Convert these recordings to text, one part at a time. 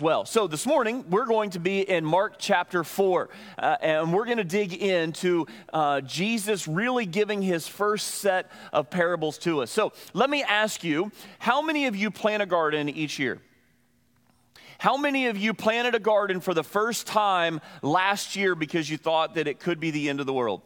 well. So this morning we're going to be in Mark chapter 4, uh, and we're going to dig into uh, Jesus really giving his first set of parables to us. So let me ask you how many of you plant a garden each year? How many of you planted a garden for the first time last year because you thought that it could be the end of the world?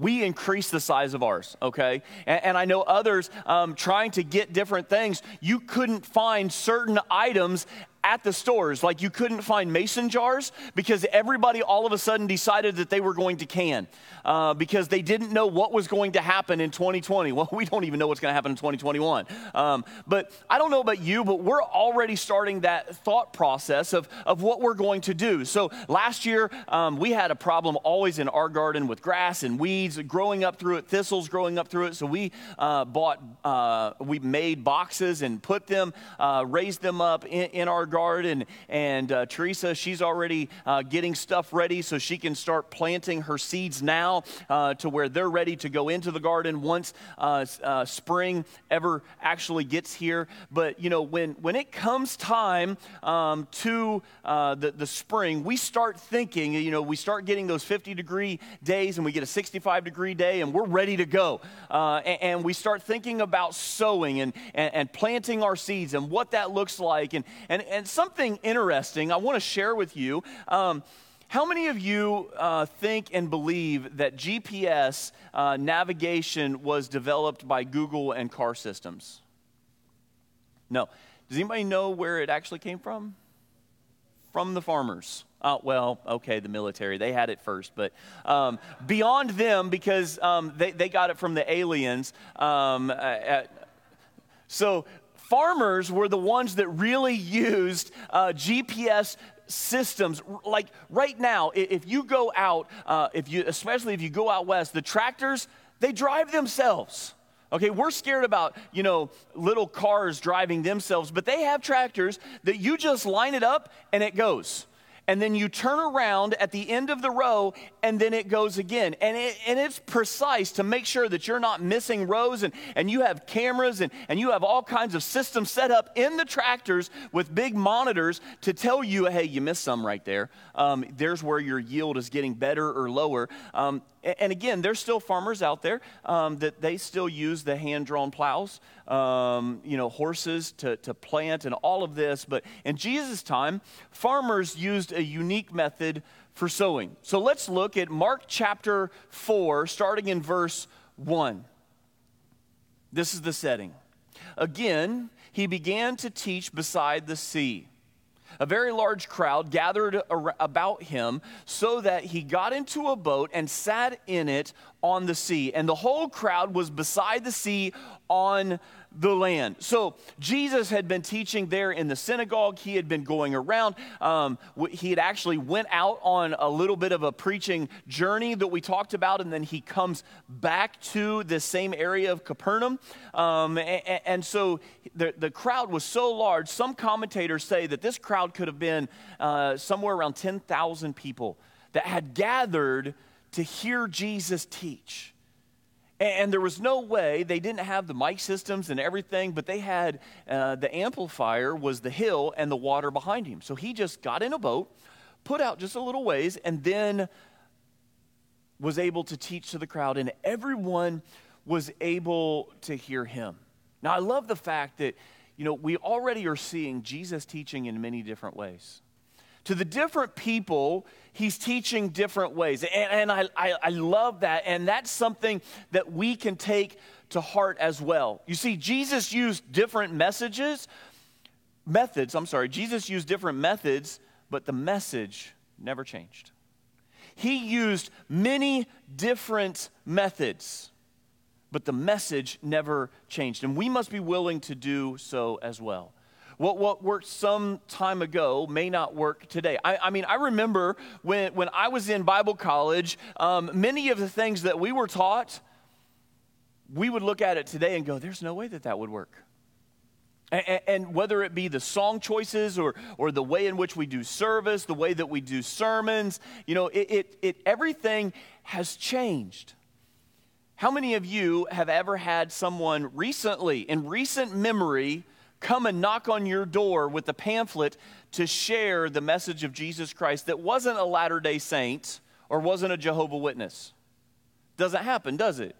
We increase the size of ours, okay? And, and I know others um, trying to get different things, you couldn't find certain items at the stores. Like you couldn't find mason jars because everybody all of a sudden decided that they were going to can uh, because they didn't know what was going to happen in 2020. Well, we don't even know what's going to happen in 2021. Um, but I don't know about you, but we're already starting that thought process of, of what we're going to do. So last year, um, we had a problem always in our garden with grass and weeds growing up through it, thistles growing up through it. So we uh, bought, uh, we made boxes and put them, uh, raised them up in, in our garden. And uh, Teresa, she's already uh, getting stuff ready so she can start planting her seeds now uh, to where they're ready to go into the garden once uh, uh, spring ever actually gets here. But, you know, when, when it comes time um, to uh, the, the spring, we start thinking, you know, we start getting those 50 degree days and we get a 65 degree day and we're ready to go. And, and, we start thinking about sowing and, and, and planting our seeds and what that looks like. And, and, and something interesting I want to share with you. Um, how many of you uh, think and believe that GPS uh, navigation was developed by Google and car systems? No. Does anybody know where it actually came from? From the farmers. Oh, well, okay, the military. They had it first. But um, beyond them, because um, they, they got it from the aliens. Um, at, so farmers were the ones that really used uh, GPS systems. Like right now if you go out uh, if you especially if you go out west the tractors they drive themselves. Okay we're scared about you know little cars driving themselves but they have tractors that you just line it up and it goes and then you turn around at the end of the row and then it goes again. And, it, and it's precise to make sure that you're not missing rows and, and you have cameras and, and you have all kinds of systems set up in the tractors with big monitors to tell you, hey, you missed some right there. Um, there's where your yield is getting better or lower. Um, and again, there's still farmers out there um, that they still use the hand drawn plows, um, you know, horses to, to plant and all of this. But in Jesus' time, farmers used a unique method for sowing. So let's look at Mark chapter 4, starting in verse 1. This is the setting. Again, he began to teach beside the sea a very large crowd gathered about him so that he got into a boat and sat in it on the sea. And the whole crowd was beside the sea on the land. So Jesus had been teaching there in the synagogue. He had been going around. Um, he had actually went out on a little bit of a preaching journey that we talked about, and then he comes back to the same area of Capernaum. Um, and, and, so the, the crowd was so large. Some commentators say that this crowd could have been uh, somewhere around 10,000 people that had gathered to hear Jesus teach. And there was no way, they didn't have the mic systems and everything, but they had uh, the amplifier was the hill and the water behind him. So he just got in a boat, put out just a little ways, and then was able to teach to the crowd, and everyone was able to hear him. Now, I love the fact that, you know, we already are seeing Jesus teaching in many different ways to the different people, he's teaching different ways. And, and I, I, I, love that. And that's something that we can take to heart as well. You see, Jesus used different messages, methods, I'm sorry, Jesus used different methods, but the message never changed. He used many different methods, but the message never changed. And we must be willing to do so as well. What, what worked some time ago may not work today. I, I mean, I remember when, when I was in Bible college, um, many of the things that we were taught, we would look at it today and go, there's no way that that would work. And, whether it be the song choices or, or the way in which we do service, the way that we do sermons, you know, it, it, it, everything has changed. How many of you have ever had someone recently, in recent memory, come and knock on your door with a pamphlet to share the message of Jesus Christ that wasn't a Latter day Saint or wasn't a Jehovah Witness. Doesn't happen, does it?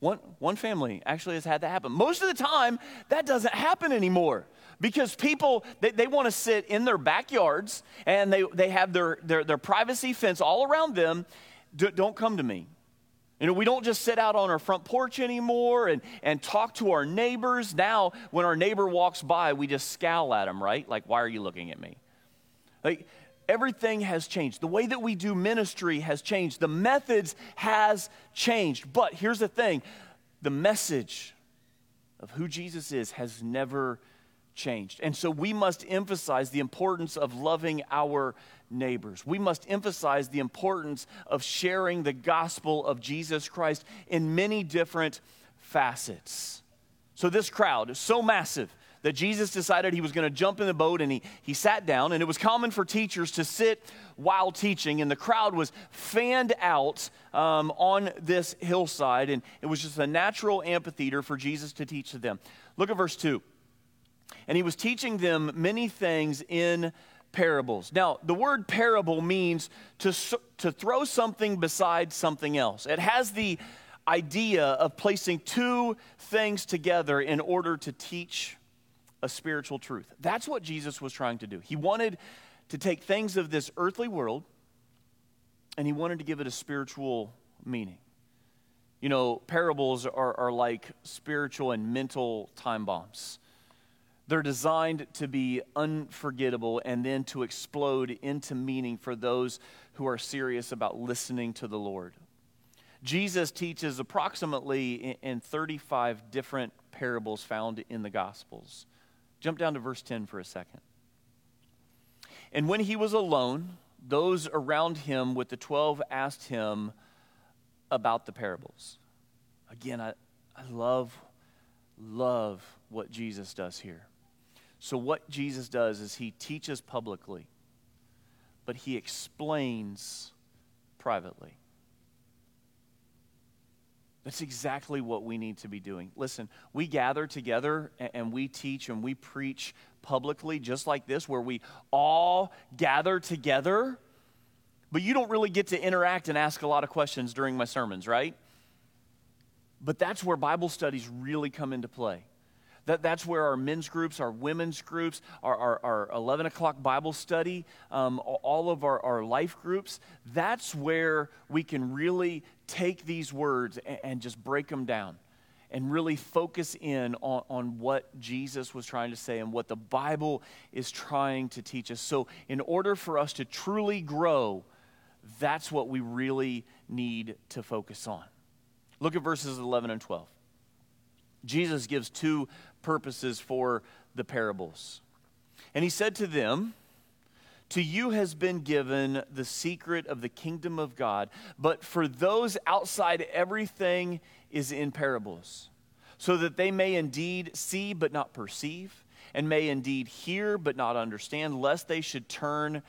One, one family actually has had that happen. Most of the time, that doesn't happen anymore because people, they, they want to sit in their backyards and they, they have their, their, their privacy fence all around them. D- don't come to me. You know, we don't just sit out on our front porch anymore and, and talk to our neighbors. Now, when our neighbor walks by, we just scowl at him, right? Like, why are you looking at me? Like, everything has changed. The way that we do ministry has changed. The methods has changed. But here's the thing the message of who Jesus is has never changed. And so we must emphasize the importance of loving our neighbors. We must emphasize the importance of sharing the gospel of Jesus Christ in many different facets. So this crowd is so massive that Jesus decided he was going to jump in the boat and he, he sat down. And it was common for teachers to sit while teaching, and the crowd was fanned out um, on this hillside. And it was just a natural amphitheater for Jesus to teach to them. Look at verse 2. And he was teaching them many things in parables. Now, the word parable means to, to throw something beside something else. It has the idea of placing two things together in order to teach a spiritual truth. That's what Jesus was trying to do. He wanted to take things of this earthly world and he wanted to give it a spiritual meaning. You know, parables are, are like spiritual and mental time bombs. They're designed to be unforgettable and then to explode into meaning for those who are serious about listening to the Lord. Jesus teaches approximately in 35 different parables found in the Gospels. Jump down to verse 10 for a second. And when he was alone, those around him with the 12 asked him about the parables. Again, I, I love, love what Jesus does here. So, what Jesus does is he teaches publicly, but he explains privately. That's exactly what we need to be doing. Listen, we gather together and we teach and we preach publicly, just like this, where we all gather together, but you don't really get to interact and ask a lot of questions during my sermons, right? But that's where Bible studies really come into play. That, that's where our men's groups, our women's groups, our, our, our 11 o'clock Bible study, um, all of our, our life groups, that's where we can really take these words and, and just break them down and really focus in on, on what Jesus was trying to say and what the Bible is trying to teach us. So, in order for us to truly grow, that's what we really need to focus on. Look at verses 11 and 12. Jesus gives two purposes for the parables. And he said to them, To you has been given the secret of the kingdom of God, but for those outside, everything is in parables, so that they may indeed see but not perceive, and may indeed hear but not understand, lest they should turn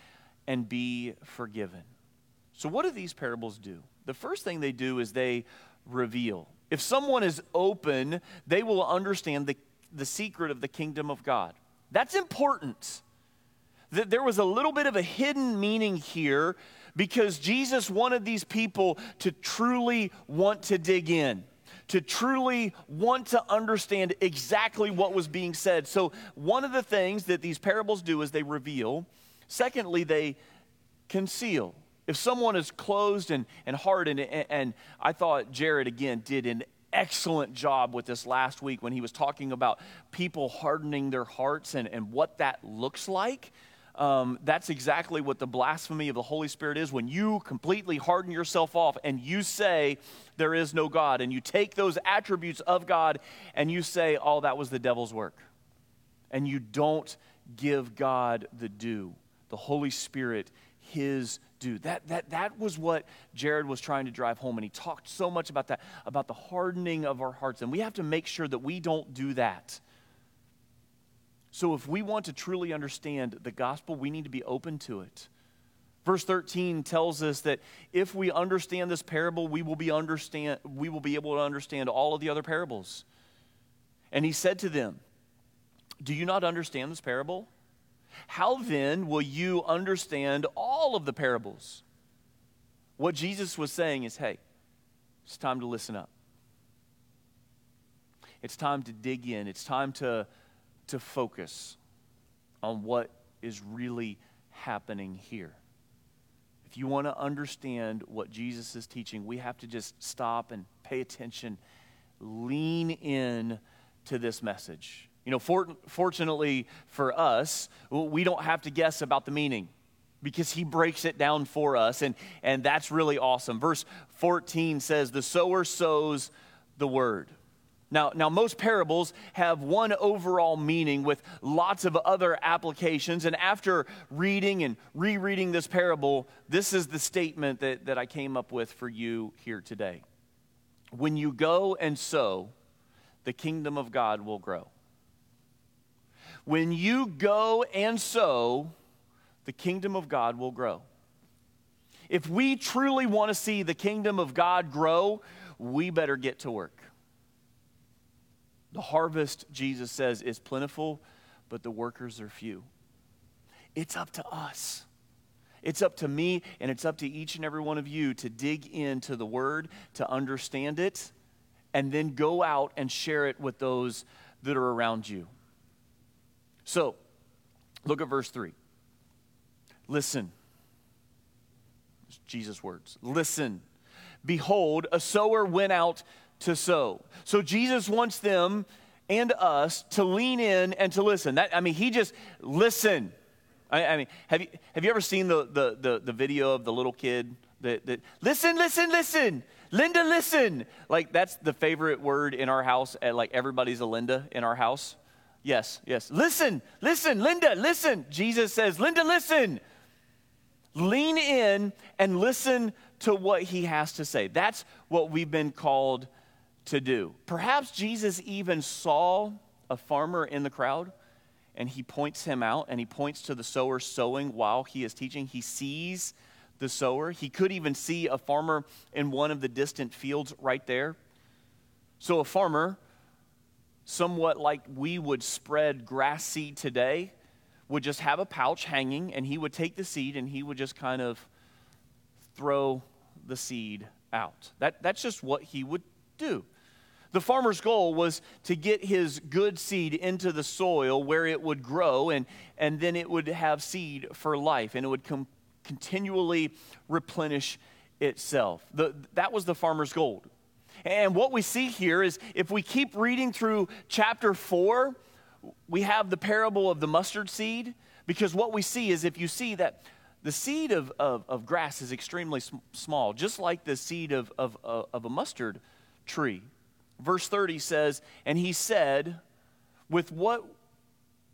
and be forgiven. So, what do these parables do? The first thing they do is they reveal. If someone is open, they will understand the, the secret of the kingdom of God. That's important. That there was a little bit of a hidden meaning here because Jesus wanted these people to truly want to dig in, to truly want to understand exactly what was being said. So, one of the things that these parables do is they reveal. Secondly, they conceal. If someone is closed and, and hardened, and, and I thought Jared again did an excellent job with this last week when he was talking about people hardening their hearts and, and what that looks like. Um, that's exactly what the blasphemy of the Holy Spirit is when you completely harden yourself off and you say there is no God, and you take those attributes of God and you say, oh, that was the devil's work. And you don't give God the due, the Holy Spirit, his do. That, that, that was what Jared was trying to drive home, and he talked so much about that, about the hardening of our hearts. And we have to make sure that we don't do that. So, if we want to truly understand the gospel, we need to be open to it. Verse 13 tells us that if we understand this parable, we will be, understand, we will be able to understand all of the other parables. And he said to them, Do you not understand this parable? How then will you understand all of the parables? What Jesus was saying is hey, it's time to listen up. It's time to dig in. It's time to, to focus on what is really happening here. If you want to understand what Jesus is teaching, we have to just stop and pay attention, lean in to this message. You know, for, fortunately for us, we don't have to guess about the meaning because he breaks it down for us, and, and that's really awesome. Verse 14 says, The sower sows the word. Now, now, most parables have one overall meaning with lots of other applications. And after reading and rereading this parable, this is the statement that, that I came up with for you here today. When you go and sow, the kingdom of God will grow. When you go and sow, the kingdom of God will grow. If we truly want to see the kingdom of God grow, we better get to work. The harvest, Jesus says, is plentiful, but the workers are few. It's up to us. It's up to me, and it's up to each and every one of you to dig into the word, to understand it, and then go out and share it with those that are around you. So, look at verse 3. Listen. Jesus' words. Listen. Behold, a sower went out to sow. So Jesus wants them and us to lean in and to listen. That, I mean, he just listen. I, I mean, have you, have you ever seen the, the, the, the video of the little kid that, that listen, listen, listen? Linda, listen. Like that's the favorite word in our house. Like everybody's a Linda in our house. Yes, yes. Listen, listen, Linda, listen. Jesus says, Linda, listen. Lean in and listen to what he has to say. That's what we've been called to do. Perhaps Jesus even saw a farmer in the crowd and he points him out and he points to the sower sowing while he is teaching. He sees the sower. He could even see a farmer in one of the distant fields right there. So, a farmer somewhat like we would spread grass seed today, would just have a pouch hanging, and he would take the seed and he would just kind of throw the seed out. That, that's just what he would do. The farmer's goal was to get his good seed into the soil where it would grow, and, and then it would have seed for life, and it would com- continually replenish itself. The, that was the farmer's goal. And what we see here is if we keep reading through chapter 4, we have the parable of the mustard seed, because what we see is if you see that the seed of, of, of grass is extremely sm- small, just like the seed of, of, uh, of a mustard tree. Verse 30 says, And he said, With what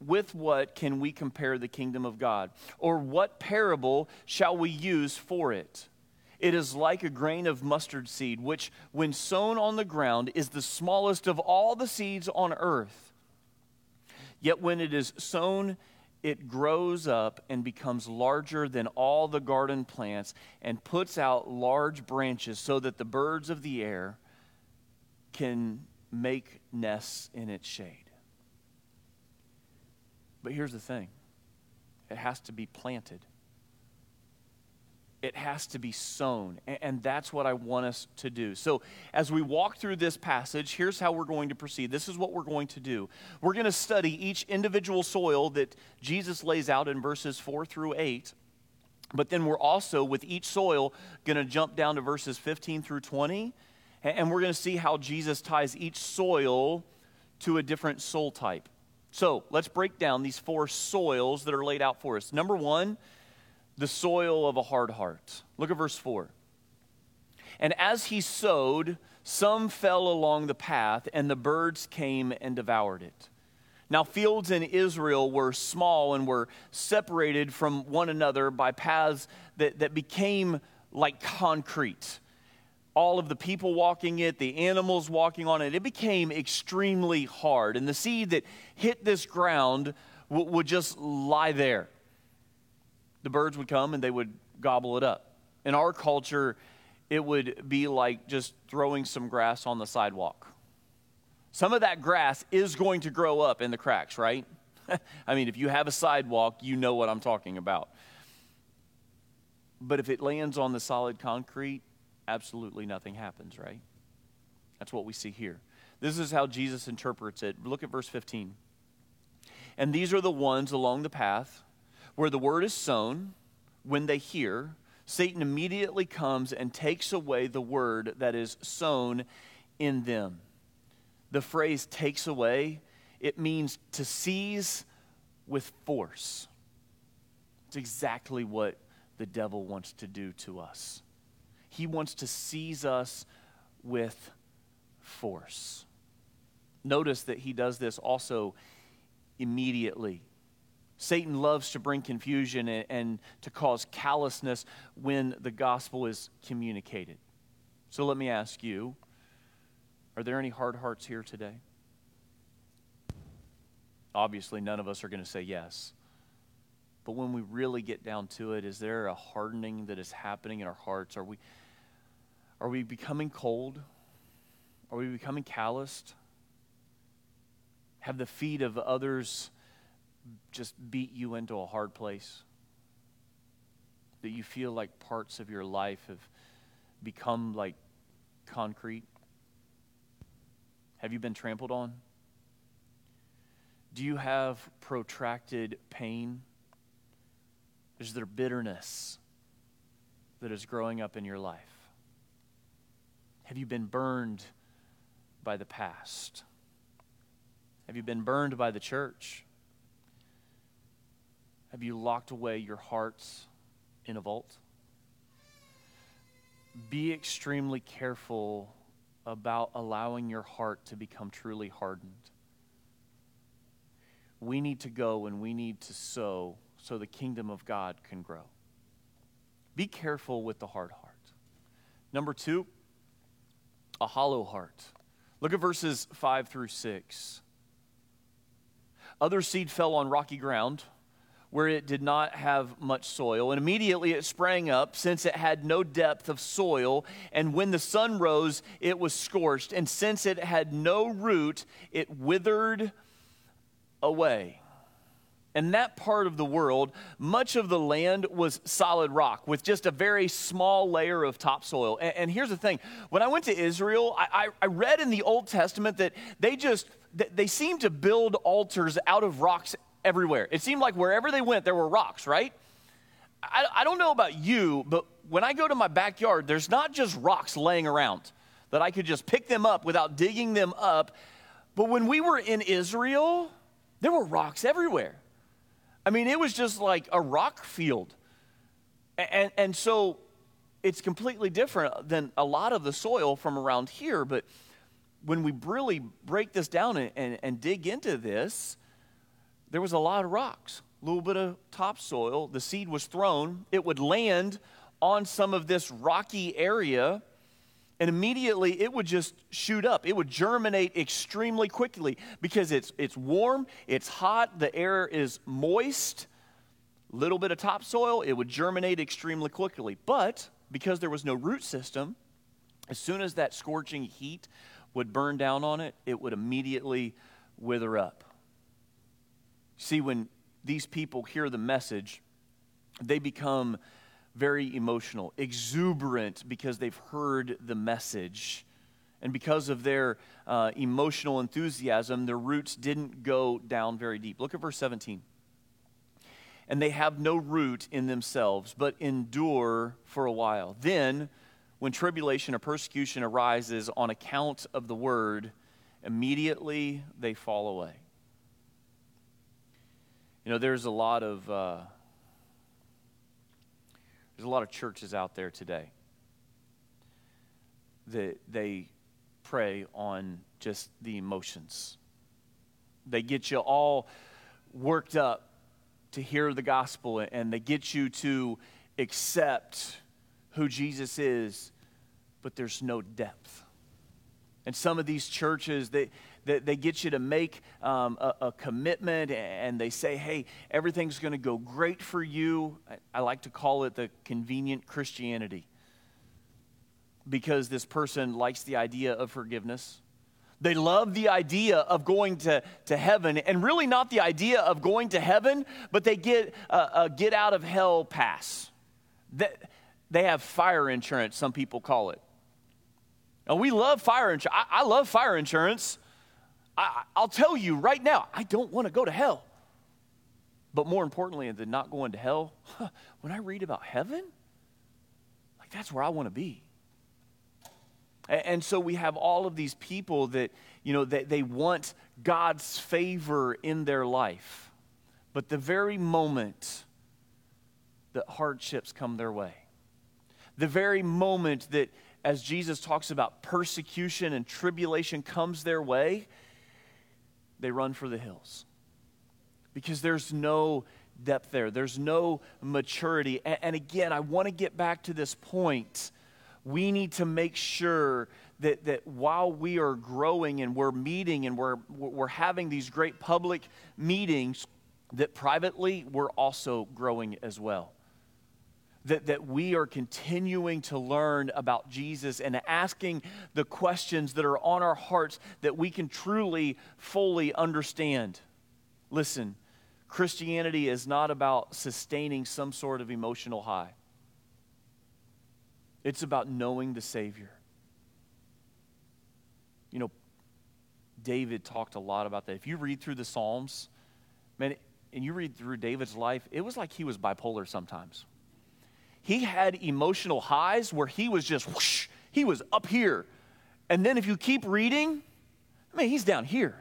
with what can we compare the kingdom of God? Or what parable shall we use for it? It is like a grain of mustard seed, which, when sown on the ground, is the smallest of all the seeds on earth. Yet when it is sown, it grows up and becomes larger than all the garden plants and puts out large branches so that the birds of the air can make nests in its shade. But here's the thing it has to be planted it has to be sown. And that's what I want us to do. So, as we walk through this passage, here's how we're going to proceed. This is what we're going to do. We're going to study each individual soil that Jesus lays out in verses 4 through 8. But then we're also, with each soil, going to jump down to verses 15 through 20. And we're going to see how Jesus ties each soil to a different soul type. So, let's break down these four soils that are laid out for us. Number one, the soil of a hard heart. Look at verse 4. And as he sowed, some fell along the path, and the birds came and devoured it. Now, fields in Israel were small and were separated from one another by paths that, that became like concrete. All of the people walking it, the animals walking on it, it became extremely hard. And the seed that hit this ground w- would just lie there the birds would come and they would gobble it up. In our culture, it would be like just throwing some grass on the sidewalk. Some of that grass is going to grow up in the cracks, right? I mean, if you have a sidewalk, you know what I'm talking about. But if it lands on the solid concrete, absolutely nothing happens, right? That's what we see here. This is how Jesus interprets it. Look at verse 15. And these are the ones along the path where the word is sown. When they hear, Satan immediately comes and takes away the word that is sown in them. The phrase takes away, it means to seize with force. It's exactly what the devil wants to do to us. He wants to seize us with force. Notice that he does this also immediately. Satan loves to bring confusion and, and, to cause callousness when the gospel is communicated. So let me ask you are there any hard hearts here today? Obviously, none of us are going to say yes. But when we really get down to it, is there a hardening that is happening in our hearts? Are we, are we becoming cold? Are we becoming calloused? Have the feet of others just beat you into a hard place? That you feel like parts of your life have become like concrete? Have you been trampled on? Do you have protracted pain? Is there bitterness that is growing up in your life? Have you been burned by the past? Have you been burned by the church? Have you locked away your hearts in a vault? Be extremely careful about allowing your heart to become truly hardened. We need to go and we need to sow so the kingdom of God can grow. Be careful with the hard heart. Number two, a hollow heart. Look at verses 5 through 6. Other seed fell on rocky ground where it did not have much soil, and immediately it sprang up, since it had no depth of soil. And when the sun rose, it was scorched, and since it had no root, it withered away. In that part of the world, much of the land was solid rock with just a very small layer of topsoil. And, and here's the thing when I went to Israel, I, I, I read in the Old Testament that they just they seemed to build altars out of rocks everywhere. It seemed like wherever they went, there were rocks, right? I, I don't know about you, but when I go to my backyard, there's not just rocks laying around that I could just pick them up without digging them up. But when we were in Israel, there were rocks everywhere. I mean, it was just like a rock field. And, and so it's completely different than a lot of the soil from around here. But when we really break this down and, and, and dig into this, there was a lot of rocks, a little bit of topsoil. The seed was thrown, it would land on some of this rocky area, and immediately it would just shoot up. It would germinate extremely quickly because it's, it's warm, it's hot, the air is moist. Little bit of topsoil, it would germinate extremely quickly. But because there was no root system, as soon as that scorching heat would burn down on it, it would immediately wither up. See, when these people hear the message, they become very emotional, exuberant because they've heard the message. And because of their uh, emotional enthusiasm, their roots didn't go down very deep. Look at verse 17. And they have no root in themselves, but endure for a while. Then, when tribulation or persecution arises on account of the word, immediately they fall away. You know, there's a lot of uh, there's a lot of churches out there today that they prey on just the emotions. They get you all worked up to hear the gospel and they get you to accept who Jesus is, but there's no depth. And some of these churches, they, they, they get you to make um, a, a, commitment and they say, hey, everything's going to go great for you. I, I like to call it the convenient Christianity because this person likes the idea of forgiveness. They love the idea of going to, to heaven, and really not the idea of going to heaven, but they get a, a get out of hell pass. They, they have fire insurance, some people call it. And we love fire insurance. I, I love fire insurance. I, I'll tell you right now, I don't want to go to hell. But more importantly than not going to hell, when I read about heaven, like that's where I want to be. And so we have all of these people that, you know, that they want God's favor in their life. But the very moment that hardships come their way, the very moment that, as Jesus talks about, persecution and tribulation comes their way, they run for the hills. Because there's no depth there, there's no maturity. And, and again, I want to get back to this point we need to make sure that, that while we are growing and we're meeting and we're, we're having these great public meetings, that privately we're also growing as well. That, that we are continuing to learn about Jesus and asking the questions that are on our hearts that we can truly, fully understand. Listen, Christianity is not about sustaining some sort of emotional high. It's about knowing the Savior. You know, David talked a lot about that. If you read through the Psalms, man, and you read through David's life, it was like he was bipolar sometimes. He had emotional highs where he was just whoosh, he was up here. And then if you keep reading, I mean, he's down here.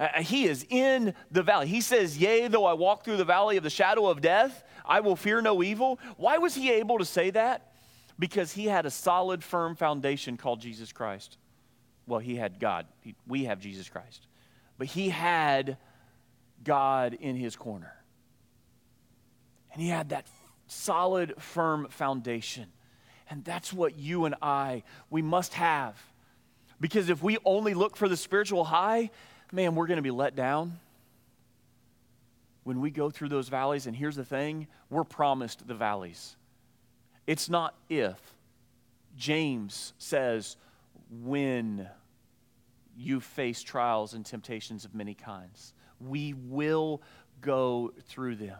Uh, he is in the valley. He says, Yea, though I walk through the valley of the shadow of death, I will fear no evil. Why was he able to say that? because he had a solid, firm foundation called Jesus Christ. Well, he had God. He, we have Jesus Christ. But he had God in his corner. And he had that solid, firm foundation. And that's what you and I, we must have. Because if we only look for the spiritual high, man, we're going to be let down. When we go through those valleys, and here's the thing we're promised the valleys. It's not if. James says, when you face trials and temptations of many kinds, we will go through them.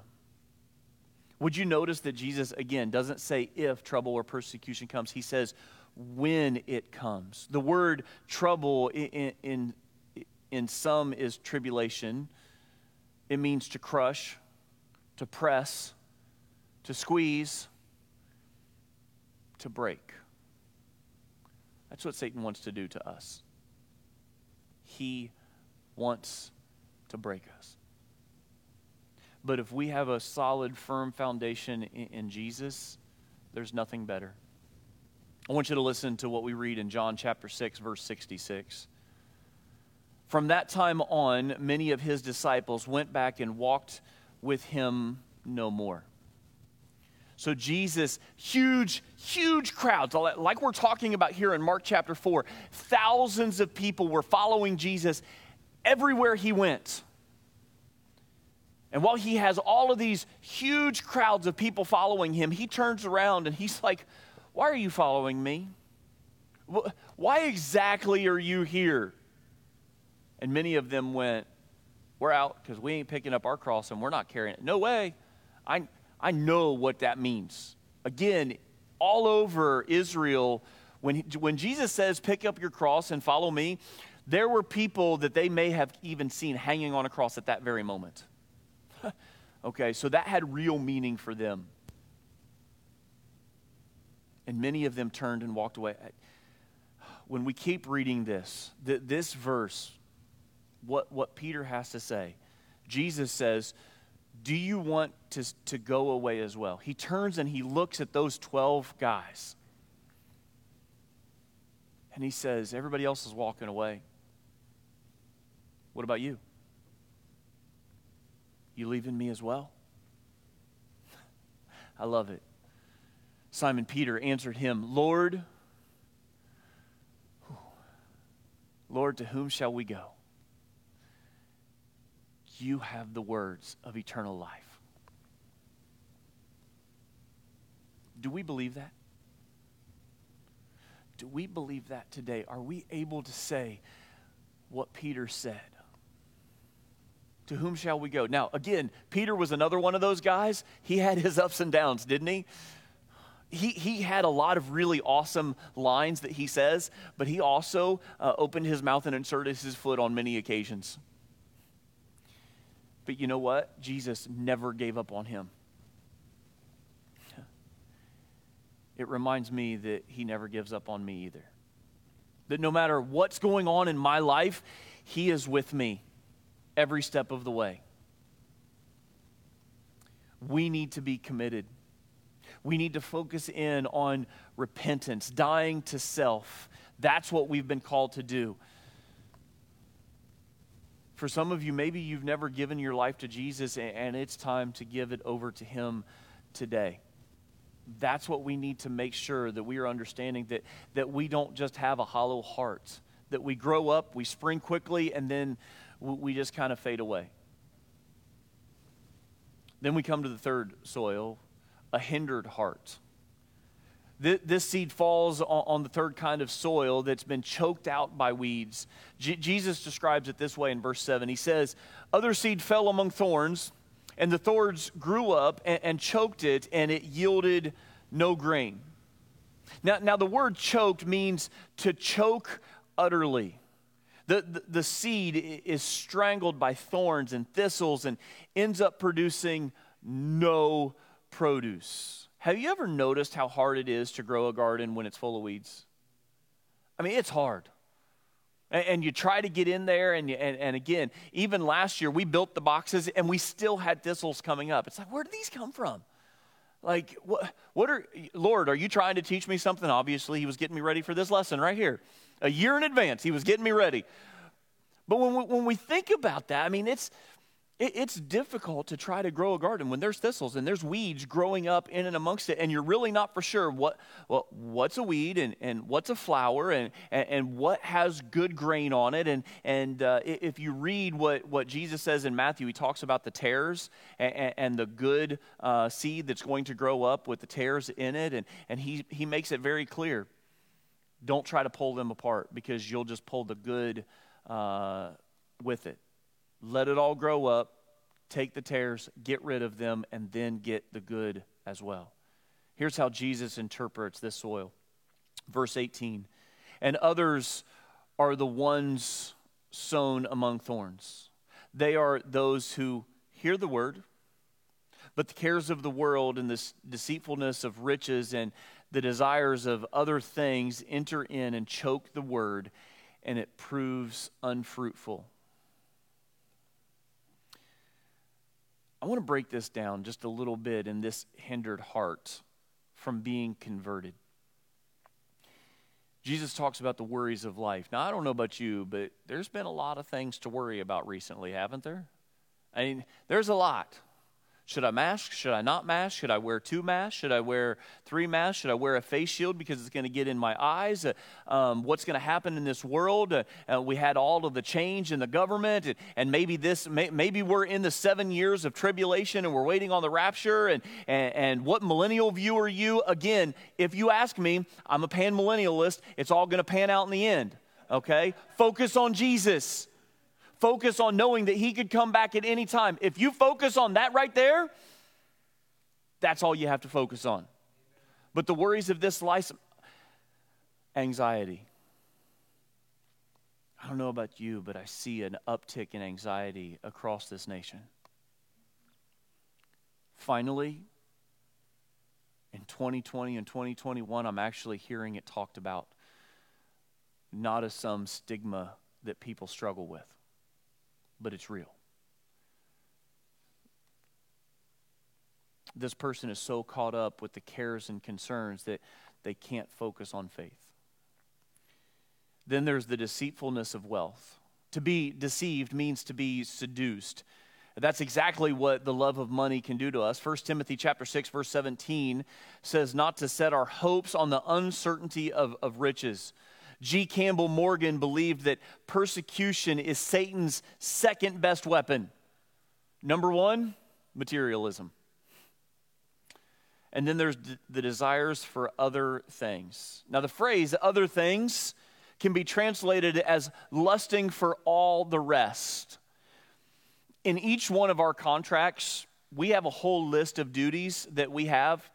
Would you notice that Jesus, again, doesn't say if trouble or persecution comes? He says when it comes. The word trouble in, in, in some is tribulation, it means to crush, to press, to squeeze, to break. That's what Satan wants to do to us. He wants to break us. But if we have a solid, firm foundation in, in, Jesus, there's nothing better. I want you to listen to what we read in John chapter 6, verse 66. From that time on, many of his disciples went back and walked with him no more. So, Jesus, huge, huge crowds, like we're talking about here in Mark chapter 4, thousands of people were following Jesus everywhere he went. And while he has all of these huge crowds of people following him, he turns around and he's like, Why are you following me? Why exactly are you here? And many of them went, We're out because we ain't picking up our cross and we're not carrying it. No way. I, I know what that means. Again, all over Israel, when, he, when Jesus says, Pick up your cross and follow me, there were people that they may have even seen hanging on a cross at that very moment. Okay, so that had real meaning for them. And many of them turned and walked away. When we keep reading this, this verse, what, what Peter has to say, Jesus says, do you want to, to go away as well? He turns and he looks at those 12 guys. And he says, Everybody else is walking away. What about you? You leaving me as well? I love it. Simon Peter answered him, Lord, Lord, to whom shall we go? you have the words of eternal life. Do we believe that? Do we believe that today? Are we able to say what Peter said? To whom shall we go? Now, again, Peter was another one of those guys. He had his ups and downs, didn't he? He, he had a lot of really awesome lines that he says, but he also uh, opened his mouth and inserted his foot on many occasions. But you know what? Jesus never gave up on him. It reminds me that he never gives up on me either. That no matter what's going on in my life, he is with me every step of the way. We need to be committed. We need to focus in on repentance, dying to self. That's what we've been called to do. For some of you, maybe you've never given your life to Jesus, and it's time to give it over to Him today. That's what we need to make sure that we are understanding that, that we don't just have a hollow heart, that we grow up, we spring quickly, and then we just kind of fade away. Then we come to the third soil, a hindered heart. This seed falls on the third kind of soil that's been choked out by weeds. Jesus describes it this way in verse 7. He says, Other seed fell among thorns, and the thorns grew up and choked it, and it yielded no grain. Now, now the word choked means to choke utterly. The, the, the, seed is strangled by thorns and thistles and ends up producing no produce. Have you ever noticed how hard it is to grow a garden when it's full of weeds? I mean, it's hard. And, and you try to get in there, and, you, and, and again, even last year, we built the boxes and we still had thistles coming up. It's like, where do these come from? Like, what, what are, Lord, are you trying to teach me something? Obviously, He was getting me ready for this lesson right here. A year in advance, He was getting me ready. But when we, when we think about that, I mean, it's, it, it's difficult to try to grow a garden when there's thistles and there's weeds growing up in and amongst it, and you're really not for sure what, what's a weed and, and what's a flower and, and, and what has good grain on it. And, and uh, if you read what, what Jesus says in Matthew, he talks about the tares and, and the good uh, seed that's going to grow up with the tares in it, and, and he, he makes it very clear. Don't try to pull them apart because you'll just pull the good uh, with it let it all grow up, take the tares, get rid of them, and then get the good as well. Here's how Jesus interprets this soil. Verse 18 And others are the ones sown among thorns. They are those who hear the word, but the cares of the world and this deceitfulness of riches and the desires of other things enter in and choke the word, and it proves unfruitful. I want to break this down just a little bit in this hindered heart from being converted. Jesus talks about the worries of life. Now, I don't know about you, but there's been a lot of things to worry about recently, haven't there? I mean, there's a lot. Should I mask? Should I not mask? Should I wear two masks? Should I wear three masks? Should I wear a face shield because it's going to get in my eyes? Uh, um, what's going to happen in this world? Uh, uh, we had all of the change in the government, and, and maybe this, may, maybe we're in the seven years of tribulation and we're waiting on the rapture. And, and, and what millennial view are you? Again, if you ask me, I'm a pan millennialist. It's all going to pan out in the end. Okay, focus on Jesus focus on knowing that He could come back at any time. If you focus on that right there, that's all you have to focus on. But the worries of this life, anxiety. I don't know about you, but I see an uptick in anxiety across this nation. Finally, in 2020 and 2021, I'm actually hearing it talked about, not as some stigma that people struggle with but it's real. This person is so caught up with the cares and concerns that they can't focus on faith. Then there's the deceitfulness of wealth. To be deceived means to be seduced. That's exactly what the love of money can do to us. 1 Timothy chapter 6 verse 17 says not to set our hopes on the uncertainty of, of riches G. Campbell Morgan believed that persecution is Satan's second best weapon. Number one, materialism. And then there's the desires for other things. Now, the phrase other things can be translated as lusting for all the rest. In each one of our contracts, we have a whole list of duties that we have,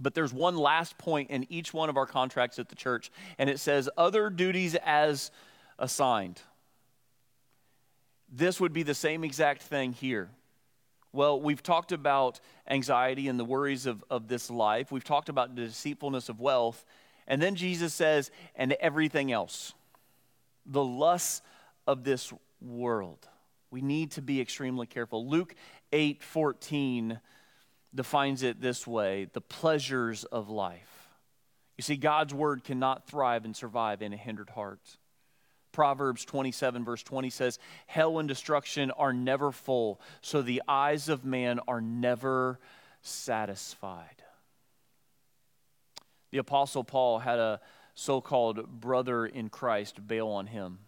but there's one last point in each one of our contracts at the church, and it says other duties as assigned. This would be the same exact thing here. Well, we've talked about anxiety and the worries of, of this life. We've talked about the deceitfulness of wealth. And then Jesus says, and everything else, the lusts of this world. We need to be extremely careful. Luke 8 14 defines it this way the pleasures of life. You see, God's word cannot thrive and survive in a hindered heart. Proverbs 27, verse 20 says, Hell and destruction are never full, so the eyes of man are never satisfied. The Apostle Paul had a so called brother in Christ bail on him,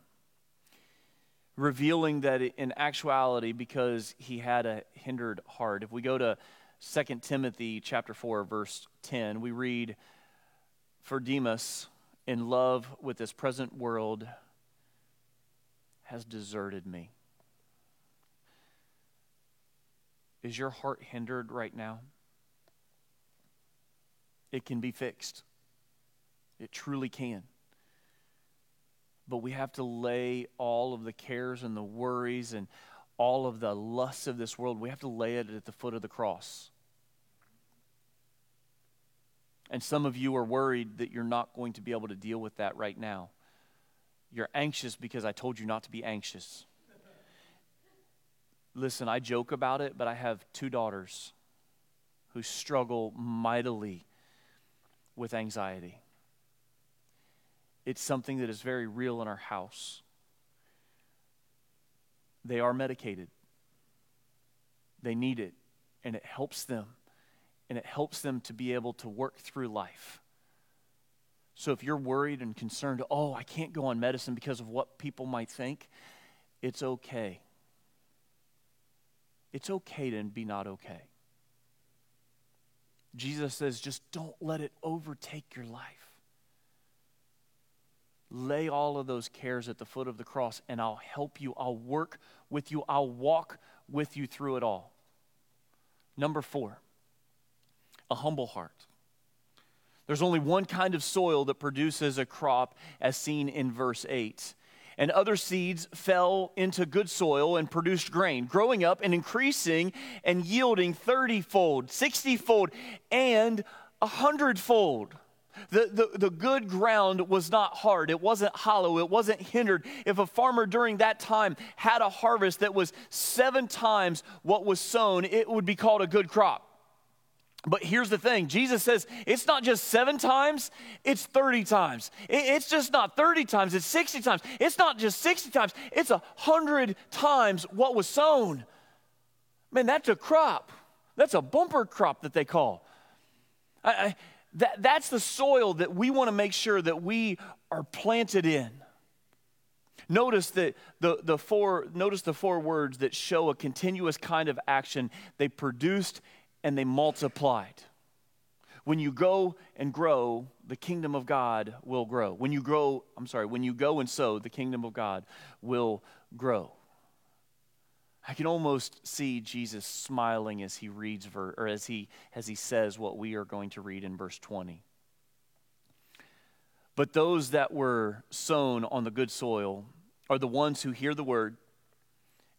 revealing that in actuality, because he had a hindered heart. If we go to 2 Timothy chapter 4, verse 10, we read, For Demas, in love with this present world, has deserted me. Is your heart hindered right now? It can be fixed. It truly can. But we have to lay all of the cares and the worries and all of the lusts of this world, we have to lay it at the foot of the cross. And some of you are worried that you're not going to be able to deal with that right now. You're anxious because I told you not to be anxious. Listen, I joke about it, but I have two daughters who struggle mightily with anxiety. It's something that is very real in our house. They are medicated, they need it, and it helps them. And it helps them to be able to work through life. So if you're worried and concerned, oh, I can't go on medicine because of what people might think, it's okay. It's okay to be not okay. Jesus says, just don't let it overtake your life. Lay all of those cares at the foot of the cross, and I'll help you. I'll work with you. I'll walk with you through it all. Number four, a humble heart. There's only one kind of soil that produces a crop, as seen in verse 8. And other seeds fell into good soil and produced grain, growing up and increasing and yielding 30 fold, 60 fold, and a hundredfold. The, the, the good ground was not hard. It wasn't hollow. It wasn't hindered. If a farmer during that time had a harvest that was seven times what was sown, it would be called a good crop. But here's the thing Jesus says it's not just seven times, it's 30 times. It's just not 30 times, it's 60 times. It's not just 60 times, it's a 100 times what was sown. Man, that's a crop. That's a bumper crop that they call. I, I, that, that's the soil that we want to make sure that we are planted in. Notice that the, the four notice the four words that show a continuous kind of action. They produced and they multiplied. When you go and grow, the kingdom of God will grow. When you grow, I'm sorry, when you go and sow, the kingdom of God will grow. I can almost see Jesus smiling as he reads ver- or as he as he says what we are going to read in verse 20. But those that were sown on the good soil are the ones who hear the word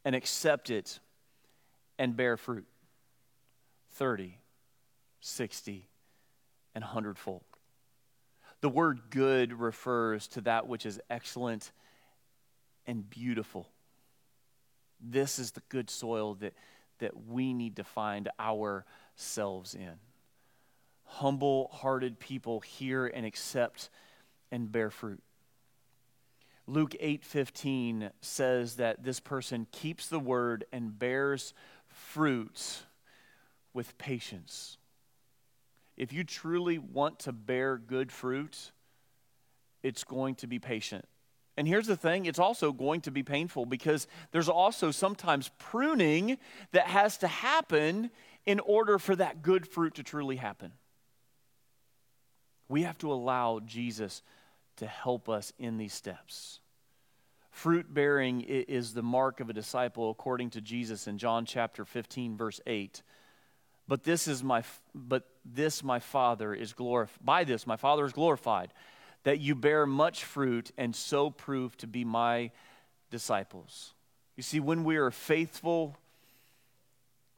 and accept it and bear fruit. 30, 60, and 100 fold. The word good refers to that which is excellent and beautiful. This is the good soil that, that we need to find ourselves in. Humble hearted people hear and accept and bear fruit. Luke 8:15 says that this person keeps the word and bears fruit with patience. If you truly want to bear good fruit, it's going to be patient. And here's the thing it's also going to be painful because there's also sometimes pruning that has to happen in order for that good fruit to truly happen. We have to allow Jesus to help us in these steps. Fruit bearing is the mark of a disciple according to Jesus in John chapter 15 verse 8. But this is my but this my Father is glorified by this my Father is glorified that you bear much fruit and so prove to be my disciples. You see when we are faithful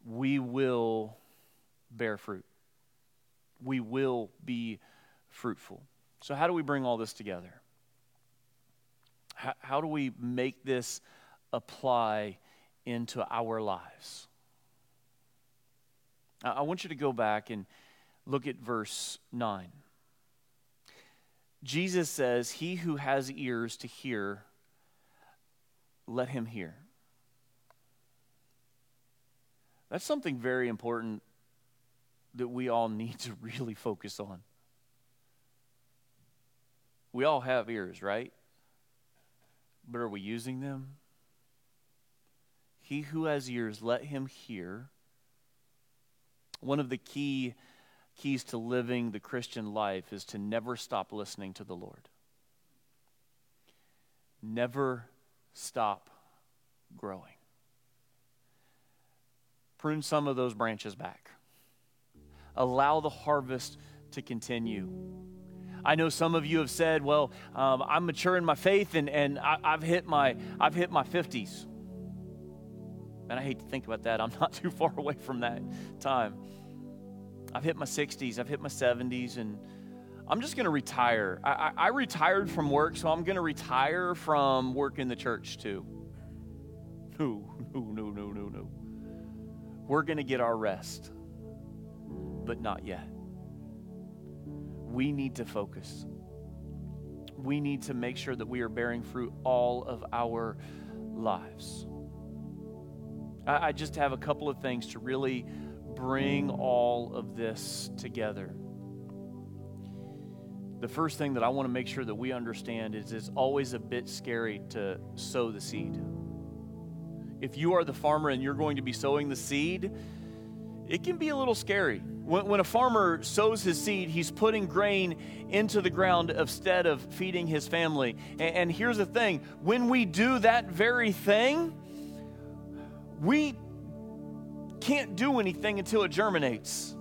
we will bear fruit. We will be fruitful. So how do we bring all this together? How, how do we make this apply into our lives? I want you to go back and look at verse 9. Jesus says, He who has ears to hear, let him hear. That's something very important that we all need to really focus on. We all have ears, right? But are we using them? He who has ears, let him hear. One of the key keys to living the Christian life is to never stop listening to the Lord. Never stop growing. Prune some of those branches back. Allow the harvest to continue. I know some of you have said, well, um, I'm mature in my faith and, and I, have hit my, I've hit my 50s. And I hate to think about that. I'm not too far away from that time. I've hit my 60s, I've hit my 70s, and I'm just going to retire. I, I, I, retired from work, so I'm going to retire from work in the church too. No, no, no, no, no, no. We're going to get our rest, but not yet we need to focus. We need to make sure that we are bearing fruit all of our lives. I, I just have a couple of things to really bring all of this together. The first thing that I want to make sure that we understand is it's always a bit scary to sow the seed. If you are the farmer and you're going to be sowing the seed, it can be a little scary. When, when a farmer sows his seed, he's putting grain into the ground instead of feeding his family. And, and here's the thing when we do that very thing, we can't do anything until it germinates.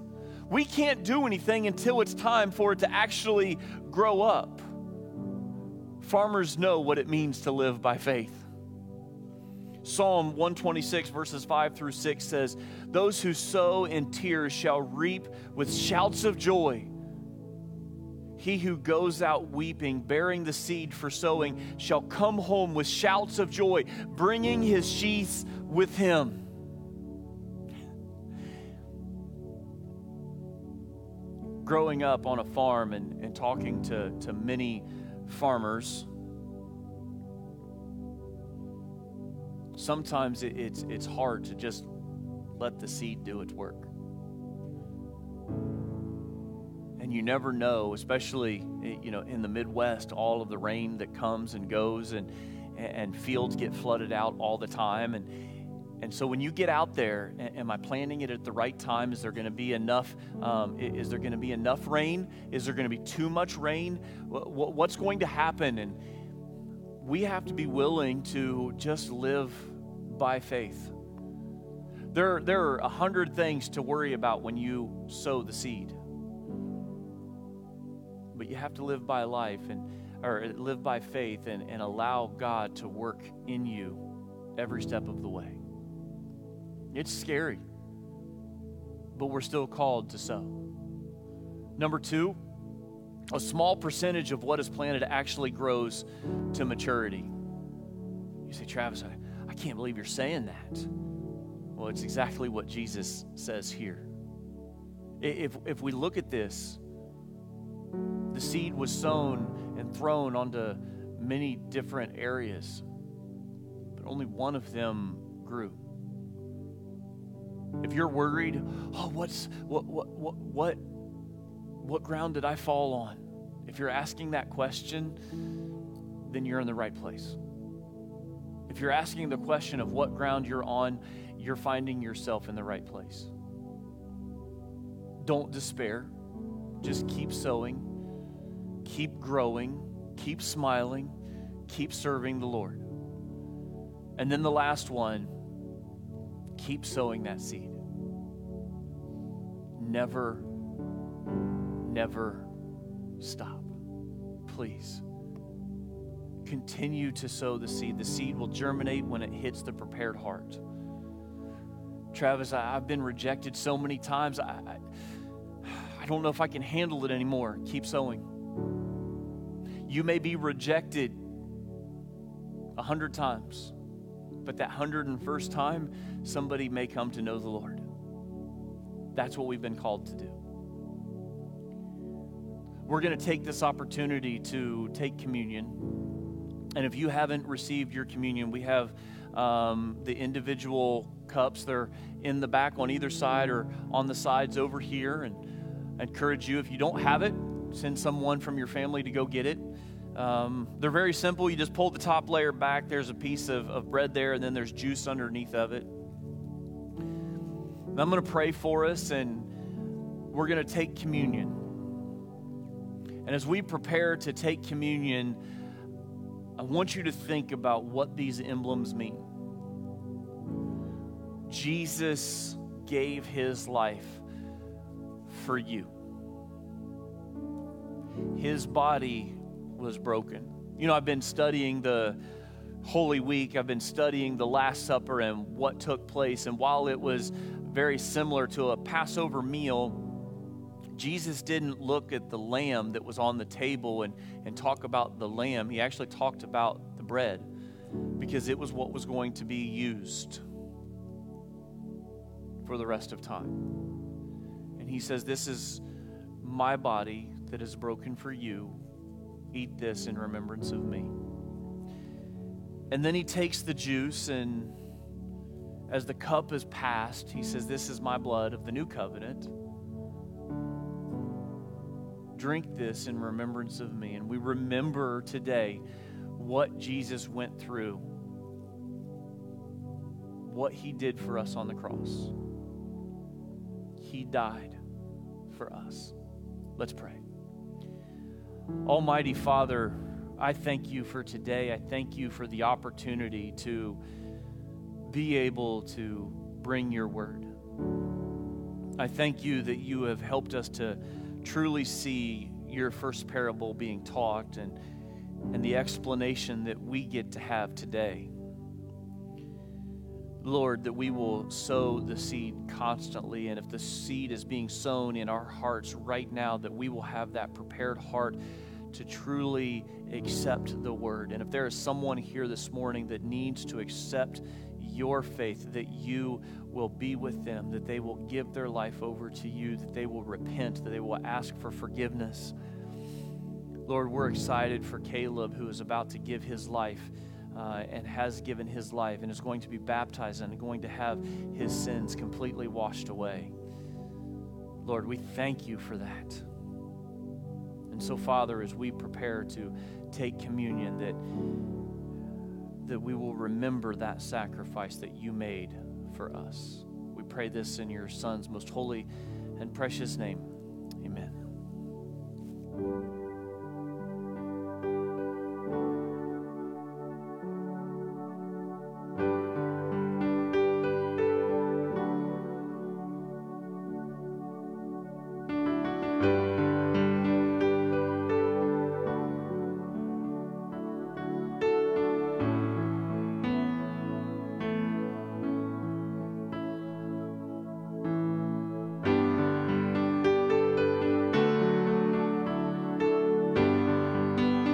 We can't do anything until it's time for it to actually grow up. Farmers know what it means to live by faith. Psalm 126, verses 5 through 6 says, Those who sow in tears shall reap with shouts of joy. He who goes out weeping, bearing the seed for sowing, shall come home with shouts of joy, bringing his sheaths with him. Growing up on a farm and, and talking to, to many farmers, sometimes it, it's, it's hard to just let the seed do its work. And you never know, especially eh, you know in the Midwest, all of the rain that comes and goes, and and fields get flooded out all the time, and and so when you get out there, am I planting it at the right time? Is there going to be enough? Um, is there going to be enough rain? Is there going to be too much rain? What's going to happen? And we have to be willing to just live by faith. There, there are a hundred things to worry about when you sow the seed. But you have to live by life and or live by faith and, and allow God to work in you every step of the way. It's scary, but we're still called to sow. Number two, a small percentage of what is planted actually grows to maturity. You say, Travis, I, I can't believe you're saying that. Well, it's exactly what Jesus says here. If, if we look at this, the seed was sown and thrown onto many different areas, but only one of them grew. If you're worried, oh, what's what what what what what ground did I fall on? If you're asking that question, then you're in the right place. If you're asking the question of what ground you're on, you're finding yourself in the right place. don't despair. Just keep sowing, keep growing, keep smiling, keep serving the Lord. And then the last one keep sowing that seed. Never, never stop. Please. Continue to sow the seed. The seed will germinate when it hits the prepared heart. Travis, I, have been rejected so many times. I, I, I don't know if I can handle it anymore. Keep sowing. You may be rejected a hundred times, but that hundred and first time, somebody may come to know the Lord. That's what we've been called to do. We're going to take this opportunity to take communion. And if you haven't received your communion, we have um, the individual cups. They're in the back on either side or on the sides over here. And I encourage you, if you don't have it, send someone from your family to go get it. Um, they're very simple. You just pull the top layer back. There's a piece of, of bread there, and then there's juice underneath of it. And I'm going to pray for us, and we're going to take communion. And as we prepare to take communion, I want you to think about what these emblems mean. Jesus gave his life for you. His body was broken. You know, I've been studying the Holy Week, I've been studying the Last Supper and what took place. And while it was very similar to a Passover meal, Jesus didn't look at the lamb that was on the table and, and talk about the lamb. He actually talked about the bread because it was what was going to be used for the rest of time. And he says, This is my body that is broken for you. Eat this in remembrance of me. And then he takes the juice, and as the cup is passed, he says, This is my blood of the new covenant. Drink this in remembrance of me. And we remember today what Jesus went through, what he did for us on the cross. He died for us. Let's pray. Almighty Father, I thank you for today. I thank you for the opportunity to be able to bring your word. I thank you that you have helped us to truly see your first parable being taught and, and the explanation that we get to have today. Lord, that we will sow the seed constantly. And if the seed is being sown in our hearts right now, that we will have that prepared heart to truly accept the word. And if there is someone here this morning that needs to accept your faith, that you will be with them, that they will give their life over to you, that they will repent, that they will ask for forgiveness. Lord, we're excited for Caleb who is about to give his life uh, and has given his life and is going to be baptized and going to have his sins completely washed away. Lord, we thank you for that. And so, Father, as we prepare to take communion, that, that we will remember that sacrifice that you made for us. We pray this in your Son's most holy and precious name. Amen.